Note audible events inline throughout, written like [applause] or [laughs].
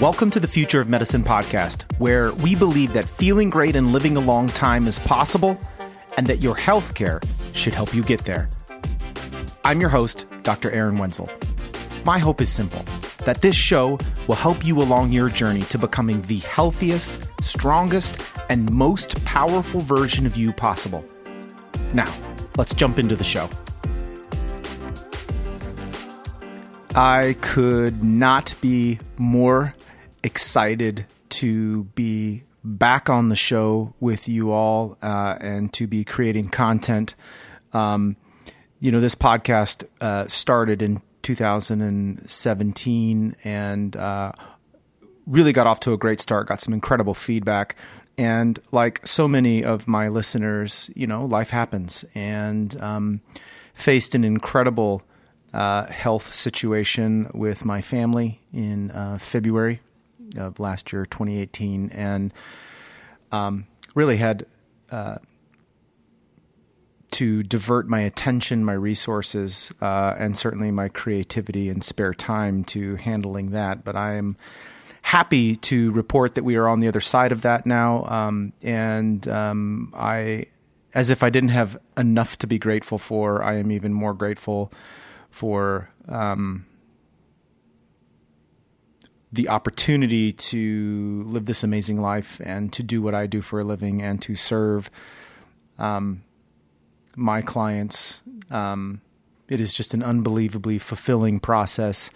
Welcome to the Future of Medicine podcast, where we believe that feeling great and living a long time is possible and that your healthcare should help you get there. I'm your host, Dr. Aaron Wenzel. My hope is simple that this show will help you along your journey to becoming the healthiest, strongest, and most powerful version of you possible. Now, let's jump into the show. I could not be more excited to be back on the show with you all uh, and to be creating content. Um, you know, this podcast uh, started in 2017 and uh, really got off to a great start, got some incredible feedback. And like so many of my listeners, you know, life happens and um, faced an incredible uh, health situation with my family in uh, February of last year, 2018, and um, really had uh, to divert my attention, my resources, uh, and certainly my creativity and spare time to handling that. But I am happy to report that we are on the other side of that now, um, and um, I, as if I didn't have enough to be grateful for, I am even more grateful for um, the opportunity to live this amazing life and to do what I do for a living and to serve um, my clients. Um, it is just an unbelievably fulfilling process.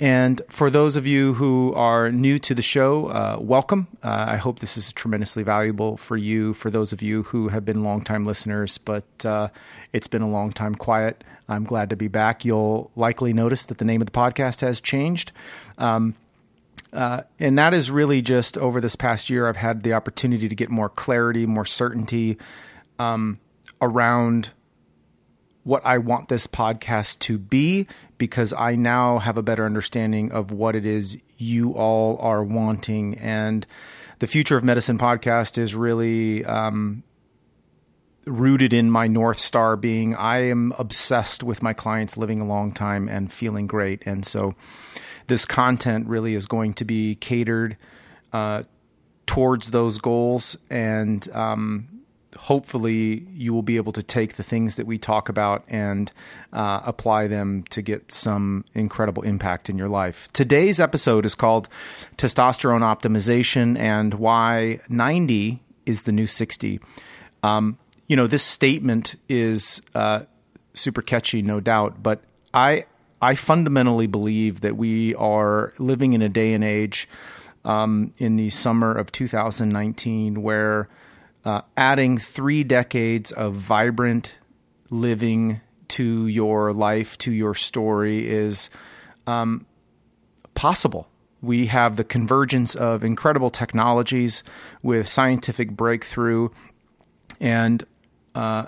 And for those of you who are new to the show, uh, welcome. Uh, I hope this is tremendously valuable for you. For those of you who have been longtime listeners, but uh, it's been a long time quiet, I'm glad to be back. You'll likely notice that the name of the podcast has changed. Um, uh, and that is really just over this past year, I've had the opportunity to get more clarity, more certainty um, around what I want this podcast to be because I now have a better understanding of what it is you all are wanting. And the Future of Medicine podcast is really um, rooted in my North Star being I am obsessed with my clients living a long time and feeling great. And so this content really is going to be catered uh, towards those goals. And um, hopefully, you will be able to take the things that we talk about and uh, apply them to get some incredible impact in your life. Today's episode is called Testosterone Optimization and Why 90 is the New 60. Um, you know, this statement is uh, super catchy, no doubt, but I I fundamentally believe that we are living in a day and age um, in the summer of 2019 where uh, adding three decades of vibrant living to your life, to your story, is um, possible. We have the convergence of incredible technologies with scientific breakthrough and uh,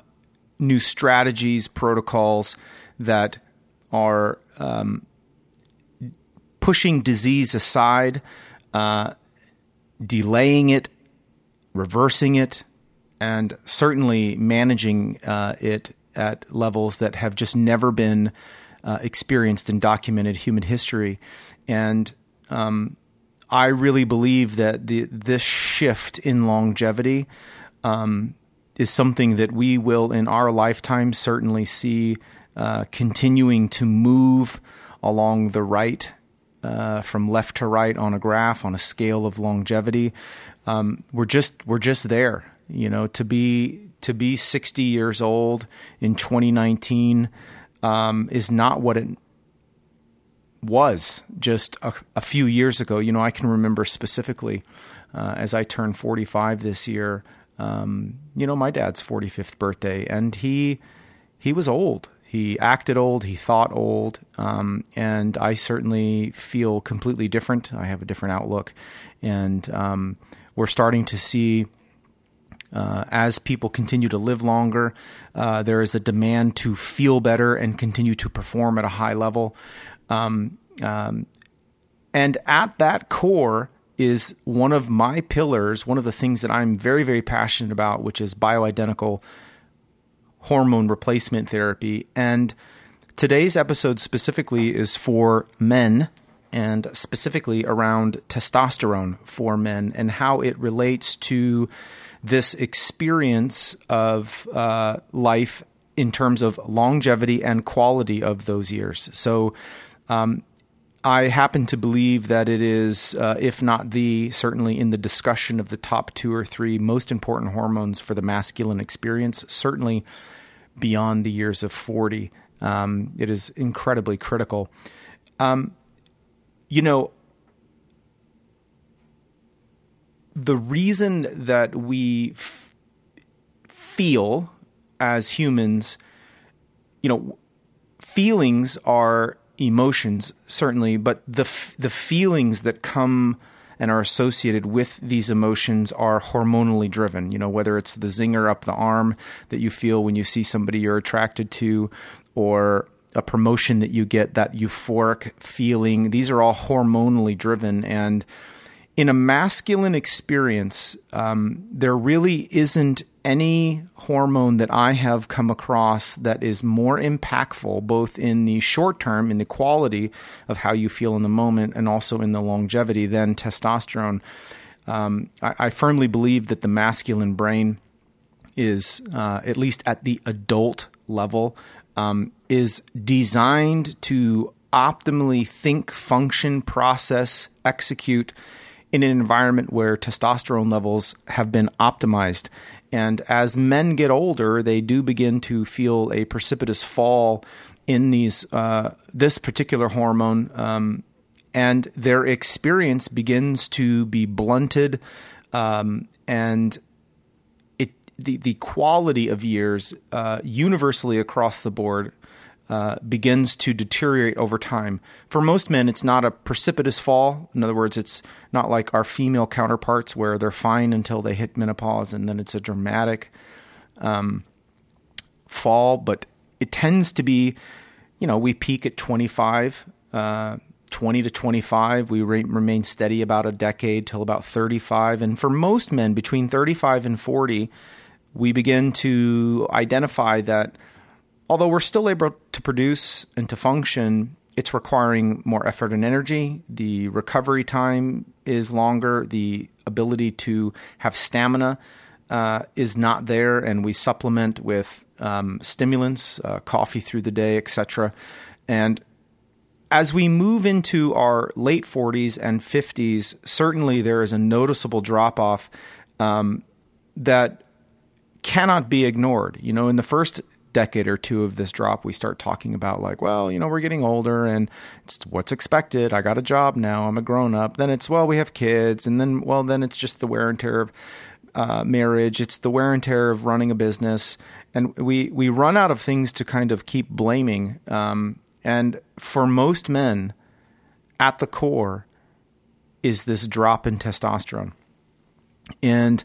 new strategies, protocols that are um, pushing disease aside, uh, delaying it, reversing it, and certainly managing uh, it at levels that have just never been uh, experienced in documented human history. And um, I really believe that the, this shift in longevity um, is something that we will, in our lifetime, certainly see uh, continuing to move along the right, uh, from left to right on a graph on a scale of longevity. Um, we're just we're just there, you know. To be to be 60 years old in 2019 um, is not what it was just a, a, few years ago. You know, I can remember specifically uh, as I turned 45 this year. Um, you know, my dad's 45th birthday, and he he was old. He acted old, he thought old, um, and I certainly feel completely different. I have a different outlook, and um, we're starting to see. Uh, as people continue to live longer, uh, there is a demand to feel better and continue to perform at a high level. Um, um and at that core is one of my pillars, one of the things that I'm very, very passionate about, which is bioidentical hormone replacement therapy. And today's episode specifically is for men and specifically around testosterone for men and how it relates to this experience of uh, life in terms of longevity and quality of those years. So, um, I happen to believe that it is, uh, if not the, certainly in the discussion of the top two or three most important hormones for the masculine experience, certainly beyond the years of 40. Um, it is incredibly critical. Um, you know, the reason that we f- feel as humans, you know, feelings are emotions certainly, but the f- the feelings that come and are associated with these emotions are hormonally driven. You know, whether it's the zinger up the arm that you feel when you see somebody you're attracted to, or a promotion that you get, that euphoric feeling. These are all hormonally driven. And in a masculine experience, um, there really isn't any hormone that I have come across that is more impactful, both in the short term, in the quality of how you feel in the moment, and also in the longevity, than testosterone. Um, I, I, firmly believe that the masculine brain is, uh, at least at the adult level, um, is designed to optimally think, function, process, execute in an environment where testosterone levels have been optimized. And as men get older, they do begin to feel a precipitous fall in these uh, this particular hormone, um, and their experience begins to be blunted, um, and it the the quality of years uh, universally across the board uh, begins to deteriorate over time. For most men, it's not a precipitous fall. In other words, it's not like our female counterparts where they're fine until they hit menopause and then it's a dramatic um, fall. But it tends to be, you know, we peak at 25. Uh, 20 to 25. We re- remain steady about a decade till about 35. And for most men, between 35 and 40, we begin to identify that although we're still able to produce and to function, it's requiring more effort and energy. The recovery time is longer. The ability to have stamina uh, is not there, and we supplement with um, stimulants, uh, coffee through the day, etc. And as we move into our late 40s and 50s, certainly there is a noticeable drop off um, that cannot be ignored. You know, in the first decade or two of this drop, we start talking about like, well, you know, we're getting older and it's what's expected. I got a job now. I'm a grown up. Then it's well, we have kids, and then well, then it's just the wear and tear of uh, marriage. It's the wear and tear of running a business, and we we run out of things to kind of keep blaming. Um, and for most men, at the core, is this drop in testosterone, and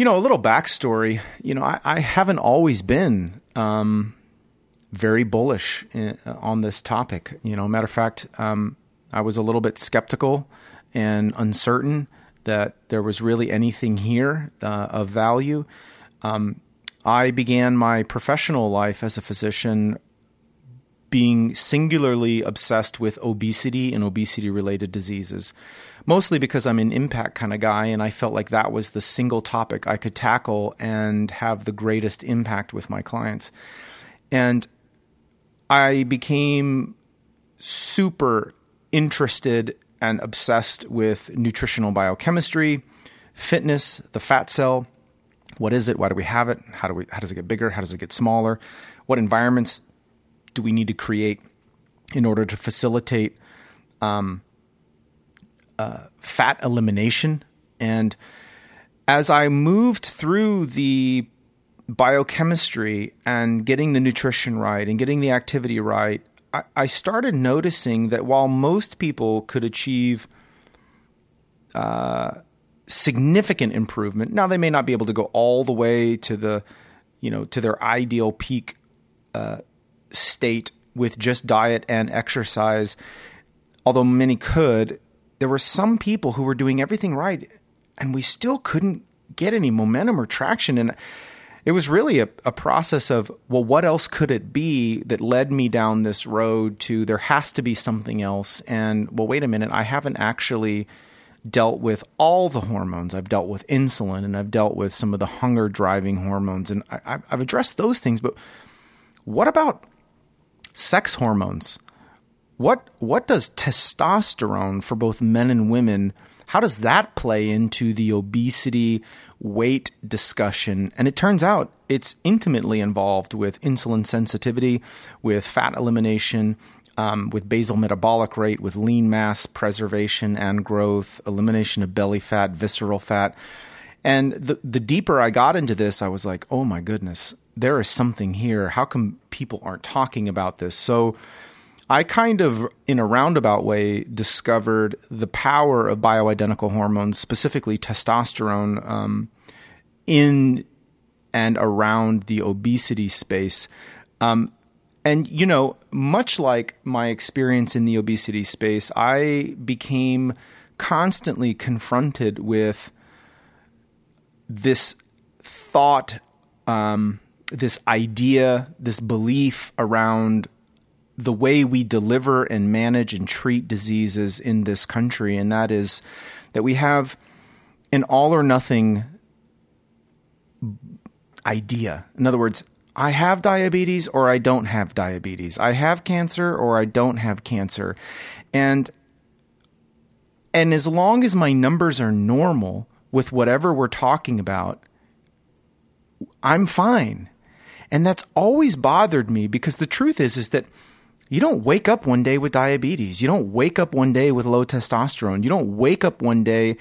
you know, a little backstory. You know, I, I haven't always been um, very bullish in, uh, on this topic. You know, matter of fact, um, I was a little bit skeptical and uncertain that there was really anything here uh, of value. Um, I began my professional life as a physician being singularly obsessed with obesity and obesity related diseases mostly because I'm an impact kind of guy, and I felt like that was the single topic I could tackle and have the greatest impact with my clients. And I became super interested and obsessed with nutritional biochemistry, fitness, the fat cell. What is it? Why do we have it? How do we? How does it get bigger? How does it get smaller? What environments do we need to create in order to facilitate um, uh, fat elimination. And as I moved through the biochemistry and getting the nutrition right and getting the activity right, I, I started noticing that while most people could achieve uh, significant improvement, now they may not be able to go all the way to the, you know, to their ideal peak uh, state with just diet and exercise. Although many could, there were some people who were doing everything right and we still couldn't get any momentum or traction and it was really a, a process of, well, what else could it be that led me down this road to there has to be something else? And, well, wait a minute, I haven't actually dealt with all the hormones. I've dealt with insulin and I've dealt with some of the hunger driving hormones, and I, have addressed those things. But what about sex hormones? What what does testosterone for both men and women? How does that play into the obesity weight discussion? And it turns out it's intimately involved with insulin sensitivity, with fat elimination, um, with basal metabolic rate, with lean mass preservation and growth, elimination of belly fat, visceral fat. And the the deeper I got into this, I was like, oh my goodness, there is something here. How come people aren't talking about this? So I kind of, in a roundabout way, discovered the power of bioidentical hormones, specifically testosterone, um, in and around the obesity space. Um, and, you know, much like my experience in the obesity space, I became constantly confronted with this thought, um, this idea, this belief around the way we deliver and manage and treat diseases in this country. And that is that we have an all or nothing idea. In other words, I have diabetes or I don't have diabetes. I have cancer or I don't have cancer. And and as long as my numbers are normal with whatever we're talking about, I'm fine. And that's always bothered me because the truth is is that you don't wake up one day with diabetes. You don't wake up one day with low testosterone. You don't wake up one day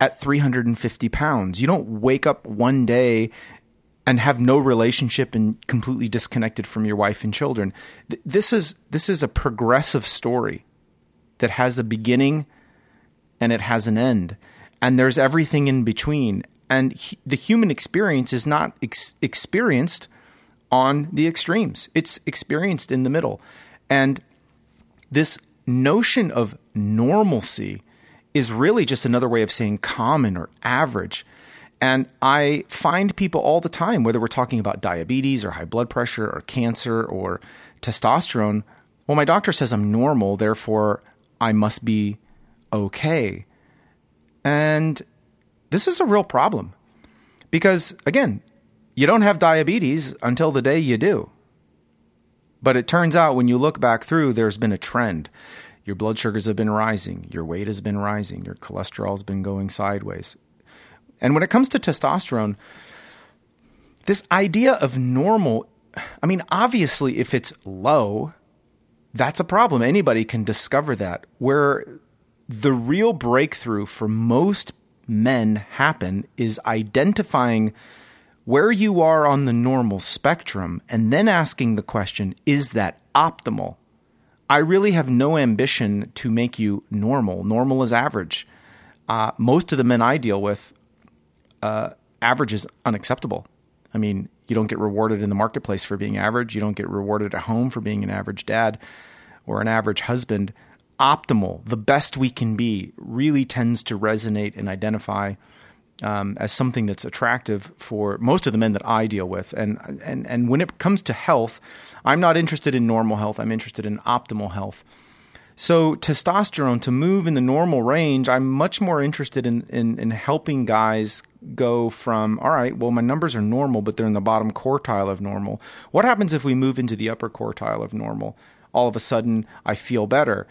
at 350 pounds. You don't wake up one day and have no relationship and completely disconnected from your wife and children. This is this is a progressive story that has a beginning and it has an end, and there's everything in between. And he, the human experience is not ex- experienced on the extremes; it's experienced in the middle. And this notion of normalcy is really just another way of saying common or average. And I find people all the time, whether we're talking about diabetes or high blood pressure or cancer or testosterone, well, my doctor says I'm normal, therefore I must be okay. And this is a real problem because, again, you don't have diabetes until the day you do. But it turns out when you look back through, there's been a trend. Your blood sugars have been rising, your weight has been rising, your cholesterol has been going sideways. And when it comes to testosterone, this idea of normal, I mean, obviously, if it's low, that's a problem. Anybody can discover that. Where the real breakthrough for most men happen is identifying where you are on the normal spectrum and then asking the question, is that optimal? I really have no ambition to make you normal. Normal is average. Uh, most of the men I deal with uh, average is unacceptable. I mean, you don't get rewarded in the marketplace for being average. You don't get rewarded at home for being an average dad or an average husband. Optimal, the best we can be, really tends to resonate and identify um, as something that's attractive for most of the men that I deal with. And, and, and when it comes to health, I'm not interested in normal health, I'm interested in optimal health. So, testosterone to move in the normal range, I'm much more interested in, in, in, helping guys go from, all right, well, my numbers are normal, but they're in the bottom quartile of normal. What happens if we move into the upper quartile of normal? All of a sudden, I feel better.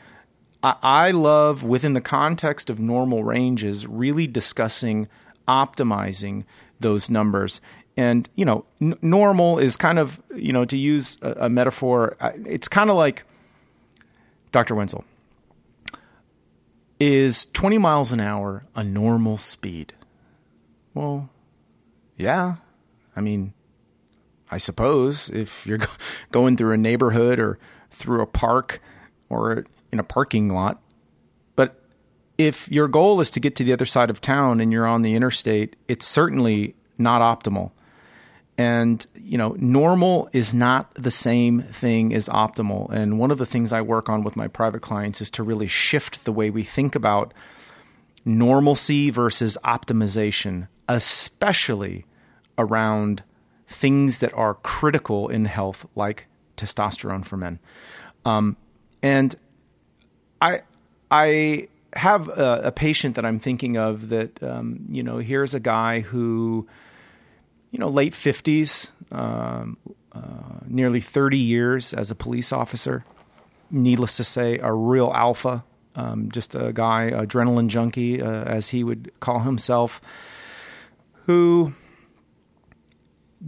I, I love, within the context of normal ranges, really discussing optimizing those numbers and you know n- normal is kind of you know to use a, a metaphor it's kind of like Dr. Wenzel, is 20 miles an hour a normal speed? Well, yeah. I mean, I suppose if you're [laughs] going through a neighborhood or through a park or in a parking lot. If your goal is to get to the other side of town and you're on the interstate, it's certainly not optimal. And, you know, normal is not the same thing as optimal. And one of the things I work on with my private clients is to really shift the way we think about normalcy versus optimization, especially around things that are critical in health, like testosterone for men. Um, and I, I have a, a, patient that I'm thinking of that, um, you know, here's a guy who, you know, late 50s, um, uh, nearly 30 years as a police officer. Needless to say, a real alpha, um, just a guy, adrenaline junkie, uh, as he would call himself, who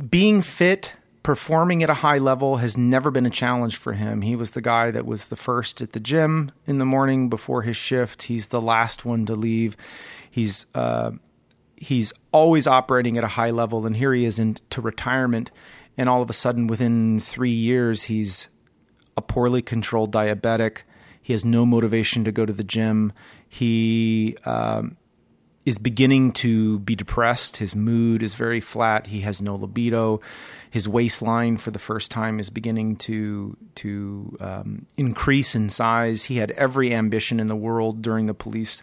being fit, performing at a high level has never been a challenge for him. He was the guy that was the first at the gym in the morning before his shift. He's the last one to leave. He's uh, he's always operating at a high level, and here he is into retirement. And all of a sudden, within three years, he's a poorly controlled diabetic. He has no motivation to go to the gym. He um, is beginning to be depressed. His mood is very flat. He has no libido. His waistline, for the first time, is beginning to to um, increase in size. He had every ambition in the world during the police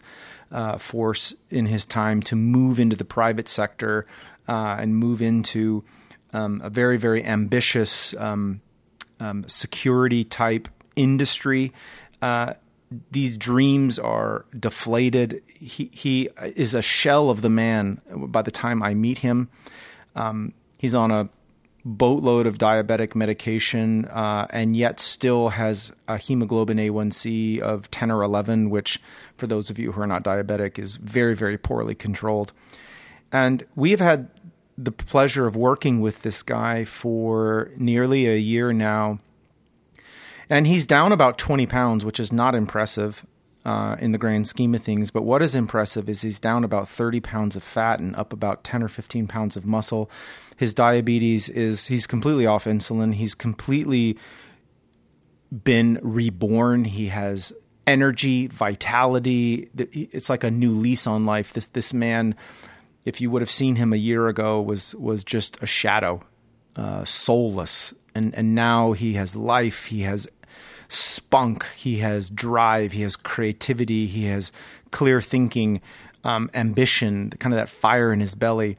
uh, force in his time to move into the private sector uh, and move into um, a very very ambitious um, um security type industry. Uh, these dreams are deflated. He he is a shell of the man by the time I meet him. Um, he's on a boatload of diabetic medication uh, and yet still has a hemoglobin A1C of 10 or 11, which, for those of you who are not diabetic, is very, very poorly controlled. And we have had the pleasure of working with this guy for nearly a year now and he's down about 20 pounds, which is not impressive uh, in the grand scheme of things. But what is impressive is he's down about 30 pounds of fat and up about 10 or 15 pounds of muscle. His diabetes is, he's completely off insulin. He's completely been reborn. He has energy, vitality. It's like a new lease on life. This, this man, if you would have seen him a year ago, was, was just a shadow, uh, soulless. And, and now he has life. He has spunk, he has drive, he has creativity, he has clear thinking, um, ambition, kind of that fire in his belly.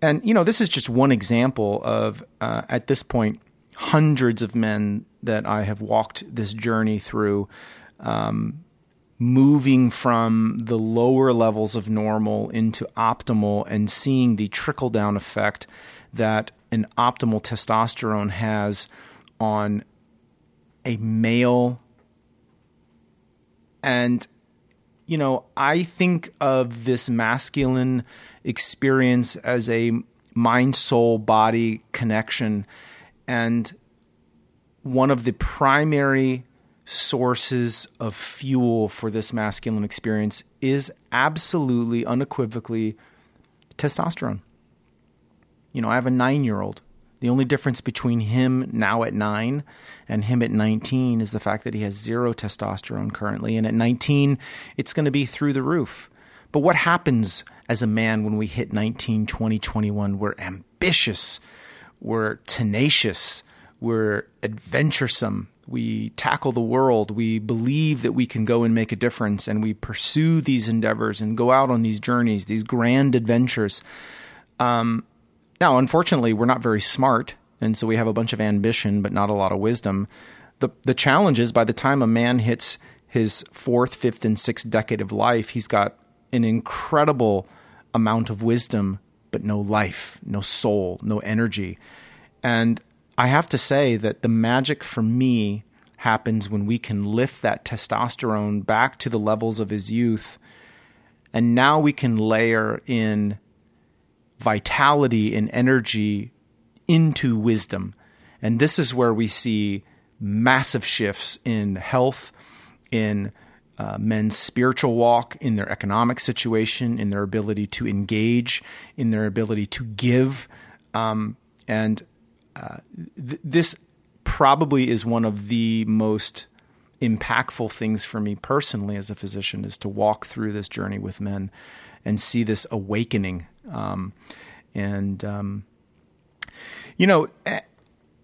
And, you know, this is just one example of, uh, at this point, hundreds of men that I have walked this journey through, um, moving from the lower levels of normal into optimal and seeing the trickle down effect that an optimal testosterone has on a male. And you know i think of this masculine experience as a mind soul body connection. And one of the primary sources of fuel for this masculine experience is absolutely unequivocally testosterone. You know i have a 9 year old the only difference between him now at nine and him at 19 is the fact that he has zero testosterone currently. And at 19, it's going to be through the roof. But what happens as a man when we hit 19, 20, 21? We're ambitious, we're tenacious, we're adventuresome. We tackle the world. We believe that we can go and make a difference, and we pursue these endeavors and go out on these journeys, these grand adventures. Um, now, unfortunately, we're not very smart, and so we have a bunch of ambition, but not a lot of wisdom. The, the challenge is by the time a man hits his fourth, fifth, and sixth decade of life, he's got an incredible amount of wisdom, but no life, no soul, no energy. And I have to say that the magic for me happens when we can lift that testosterone back to the levels of his youth. And now we can layer in vitality and energy into wisdom. And this is where we see massive shifts in health, in uh, men's spiritual walk, in their economic situation, in their ability to engage, in their ability to give. Um, and uh, th- this probably is one of the most impactful things for me personally as a physician is to walk through this journey with men and see this awakening. Um, and um, you know, eh,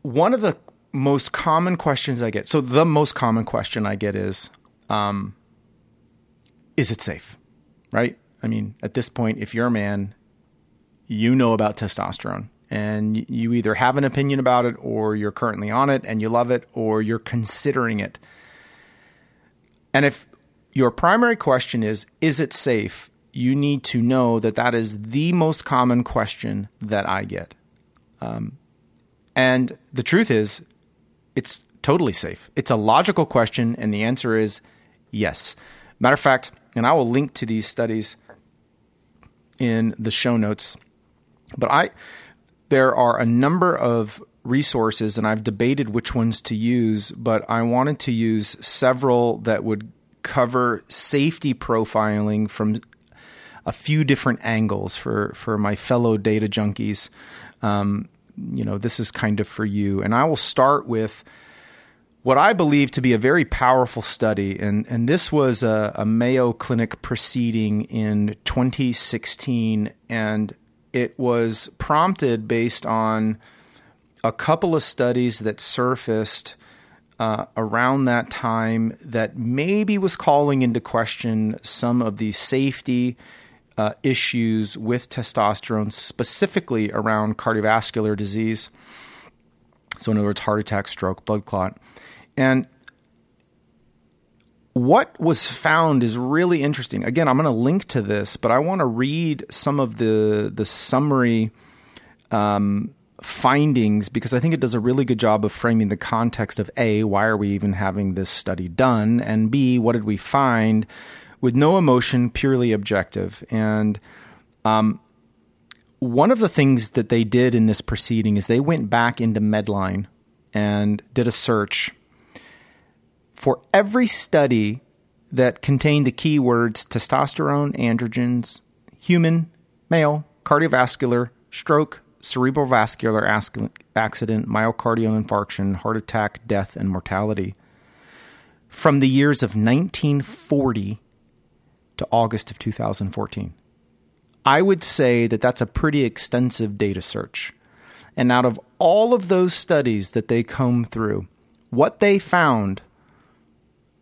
one of the most common questions I get. So the most common question I get is, um, "Is it safe?" Right? I mean, at this point, if you're a man, you know about testosterone and you either have an opinion about it or you're currently on it and you love it or you're considering it. And if your primary question is, is it safe? You need to know that that is the most common question that I get. Um, and the truth is, it's totally safe. It's a logical question, and the answer is yes. Matter of fact, and I will link to these studies in the show notes. But I, there are a number of resources, and I've debated which ones to use, but I wanted to use several that would cover safety profiling from a few different angles for, for my fellow data junkies. Um, you know, this is kind of for you. And I will start with what I believe to be a very powerful study. And, and this was a, a Mayo Clinic proceeding in 2016. And it was prompted based on a couple of studies that surfaced uh, around that time that maybe was calling into question some of the safety uh, issues with testosterone, specifically around cardiovascular disease. So, in other words, heart attack, stroke, blood clot. And what was found is really interesting. Again, I'm going to link to this, but I want to read some of the the summary um, findings because I think it does a really good job of framing the context of A, why are we even having this study done? And B, what did we find with no emotion, purely objective? And um, one of the things that they did in this proceeding is they went back into Medline and did a search for every study that contained the keywords testosterone, androgens, human, male, cardiovascular, stroke, cerebral vascular accident, myocardial infarction, heart attack, death, and mortality from the years of 1940 to August of 2014. I would say that that's a pretty extensive data search. And out of all of those studies that they combed through, what they found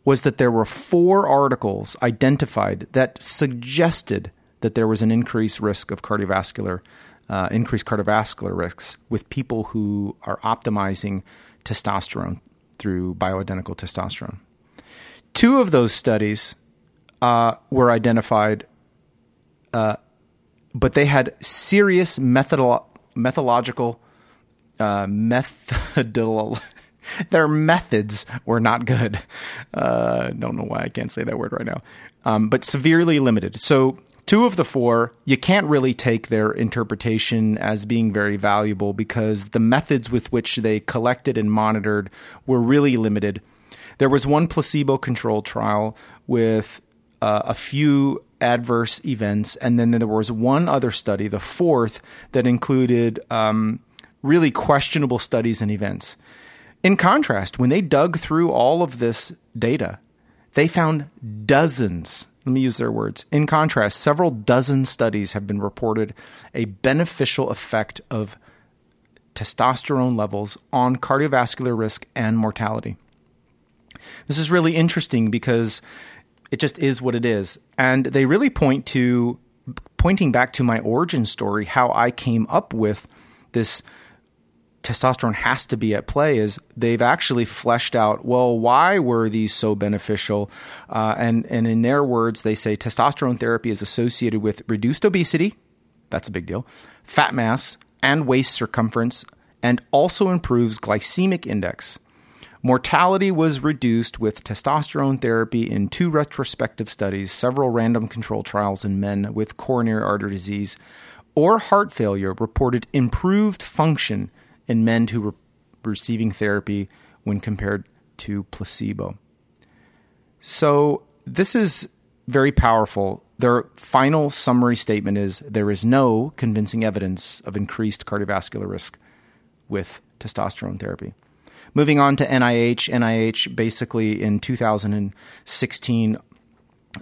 was that there were four articles identified that suggested that there was an increased risk of cardiovascular uh, increased cardiovascular risks with people who are optimizing testosterone through bioidentical testosterone. Two of those studies uh, were identified, uh, but they had serious methodolo- methodological uh, methodol. [laughs] their methods were not good. Uh, don't know why I can't say that word right now. Um, but severely limited. So Two of the four, you can't really take their interpretation as being very valuable because the methods with which they collected and monitored were really limited. There was one placebo controlled trial with uh, a few adverse events, and then there was one other study, the fourth, that included um, really questionable studies and events. In contrast, when they dug through all of this data, they found dozens let me use their words. In contrast, several dozen studies have been reported a beneficial effect of testosterone levels on cardiovascular risk and mortality. This is really interesting because it just is what it is. And they really point to pointing back to my origin story, how I came up with this testosterone has to be at play is they've actually fleshed out well why were these so beneficial? Uh, and and in their words they say testosterone therapy is associated with reduced obesity. That's a big deal. Fat mass and waist circumference and also improves glycemic index mortality was reduced with testosterone therapy in two retrospective studies several random control trials in men with coronary artery disease or heart failure reported improved function in men who were receiving therapy when compared to placebo. So, this is very powerful. Their final summary statement is there is no convincing evidence of increased cardiovascular risk with testosterone therapy. Moving on to NIH, NIH basically in 2016,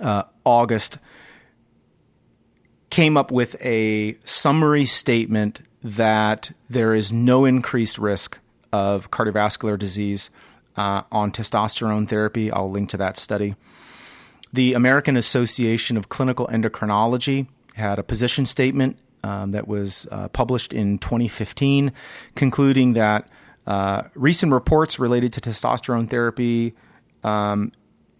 uh, August, came up with a summary statement that there is no increased risk of cardiovascular disease uh, on testosterone therapy. I'll link to that study. The American Association of Clinical Endocrinology had a position statement um, that was uh, published in 2015, concluding that uh, recent reports related to testosterone therapy um,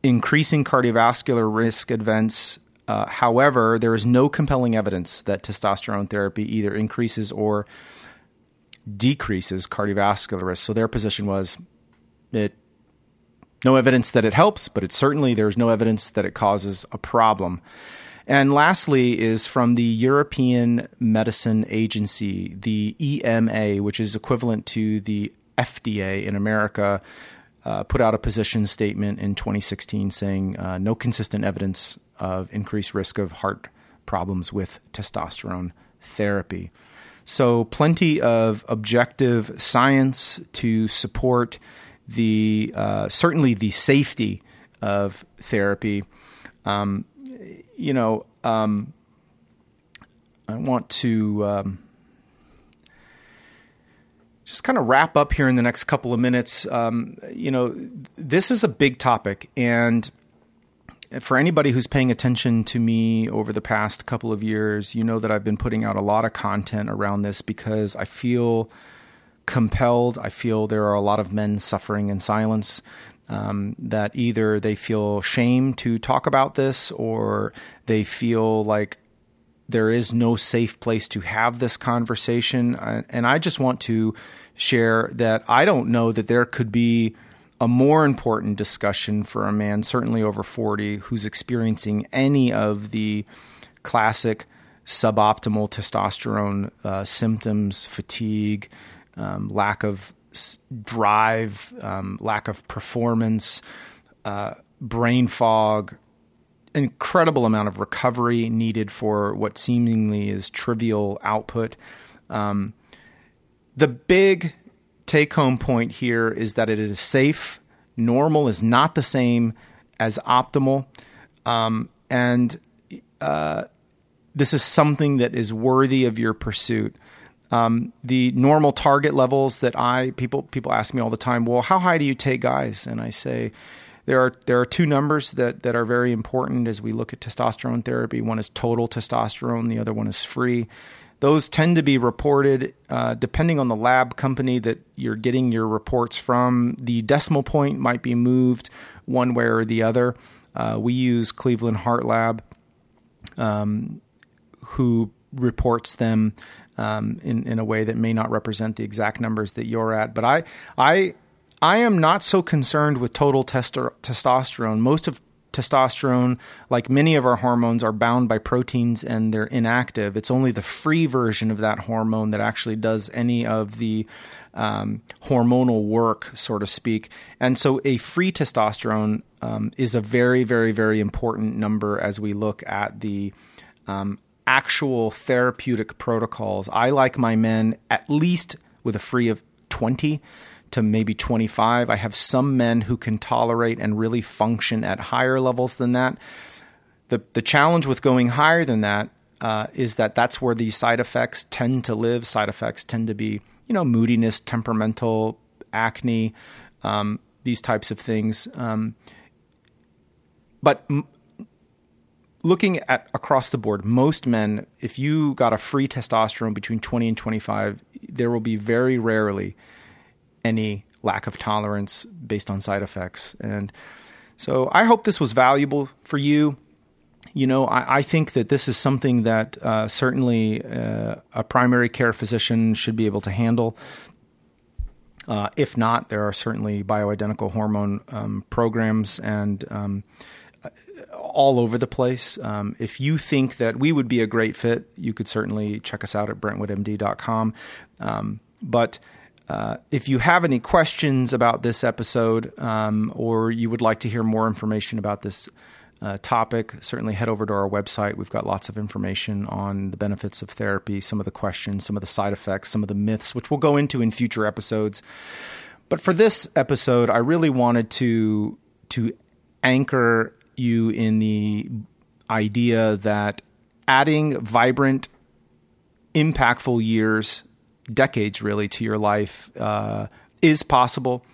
increasing cardiovascular risk events. Uh, however, there is no compelling evidence that testosterone therapy either increases or decreases cardiovascular risk. So their position was it no evidence that it helps, but it certainly there's no evidence that it causes a problem. And lastly is from the European Medicine Agency, the EMA, which is equivalent to the FDA in America, uh, put out a position statement in 2016 saying uh, no consistent evidence of increased risk of heart problems with testosterone therapy. So, plenty of objective science to support the uh, certainly the safety of therapy. Um, you know, um, I want to um, just kind of wrap up here in the next couple of minutes. Um, you know, this is a big topic, and for anybody who's paying attention to me over the past couple of years, you know that I've been putting out a lot of content around this because I feel compelled. I feel there are a lot of men suffering in silence. Um, that either they feel shame to talk about this or they feel like there is no safe place to have this conversation. And I just want to share that I don't know that there could be a more important discussion for a man, certainly over 40, who's experiencing any of the classic suboptimal testosterone uh, symptoms, fatigue, um, lack of drive, um, lack of performance, uh, brain fog, incredible amount of recovery needed for what seemingly is trivial output. Um, the big take home point here is that it is safe. Normal is not the same as optimal. Um, and uh, this is something that is worthy of your pursuit. Um, the normal target levels that I people people ask me all the time, well, how high do you take guys? And I say, there are there are two numbers that that are very important as we look at testosterone therapy. One is total testosterone, the other one is free. Those tend to be reported uh, depending on the lab company that you're getting your reports from. The decimal point might be moved one way or the other. Uh, we use Cleveland Heart Lab, um, who reports them um, in in a way that may not represent the exact numbers that you're at. But I I I am not so concerned with total tester- testosterone. Most of testosterone, like many of our hormones, are bound by proteins and they're inactive. It's only the free version of that hormone that actually does any of the um, hormonal work, so to speak. And so, a free testosterone um, is a very, very, very important number as we look at the um, actual therapeutic protocols. I like my men at least with a free of 20 to maybe 25. I have some men who can tolerate and really function at higher levels than that. The, the challenge with going higher than that uh, is that that's where these side effects tend to live. Side effects tend to be, you know, moodiness, temperamental, acne, um, these types of things. Um, but m- looking at across the board, most men, if you got a free testosterone between 20 and 25, there will be very rarely any lack of tolerance based on side effects. And so I hope this was valuable for you. You know, I, I think that this is something that uh, certainly uh, a primary care physician should be able to handle. Uh, if not, there are certainly bioidentical hormone um, programs and um, all over the place. Um, if you think that we would be a great fit, you could certainly check us out at brentwoodmd.com. Um, but uh, if you have any questions about this episode um, or you would like to hear more information about this uh, topic, certainly head over to our website. We've got lots of information on the benefits of therapy, some of the questions, some of the side effects, some of the myths, which we'll go into in future episodes. But for this episode, I really wanted to to anchor you in the idea that adding vibrant, impactful years decades really to your life uh, is possible,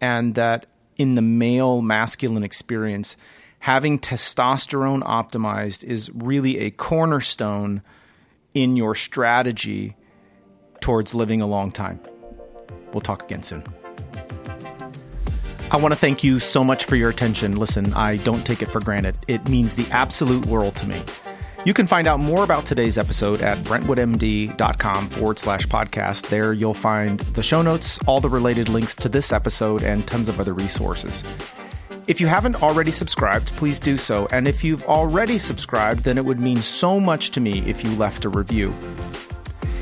and that in the male masculine experience, having testosterone optimized is really a cornerstone in your strategy towards living a long time. We'll talk again soon. I want to thank you so much for your attention. Listen, I don't take it for granted. It means the absolute world to me. You can find out more about today's episode at brentwoodmd.com forward slash podcast. There you'll find the show notes, all the related links to this episode, and tons of other resources. If you haven't already subscribed, please do so. And if you've already subscribed, then it would mean so much to me if you left a review.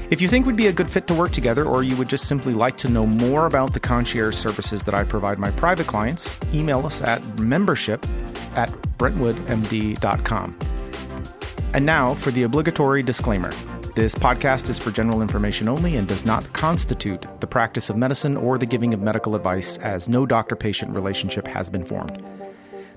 If you think we'd be a good fit to work together, or you would just simply like to know more about the concierge services that I provide my private clients, email us at membership at brentwoodmd.com. And now for the obligatory disclaimer. This podcast is for general information only and does not constitute the practice of medicine or the giving of medical advice, as no doctor patient relationship has been formed.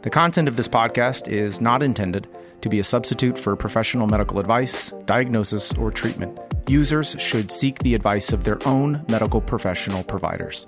The content of this podcast is not intended to be a substitute for professional medical advice, diagnosis, or treatment. Users should seek the advice of their own medical professional providers.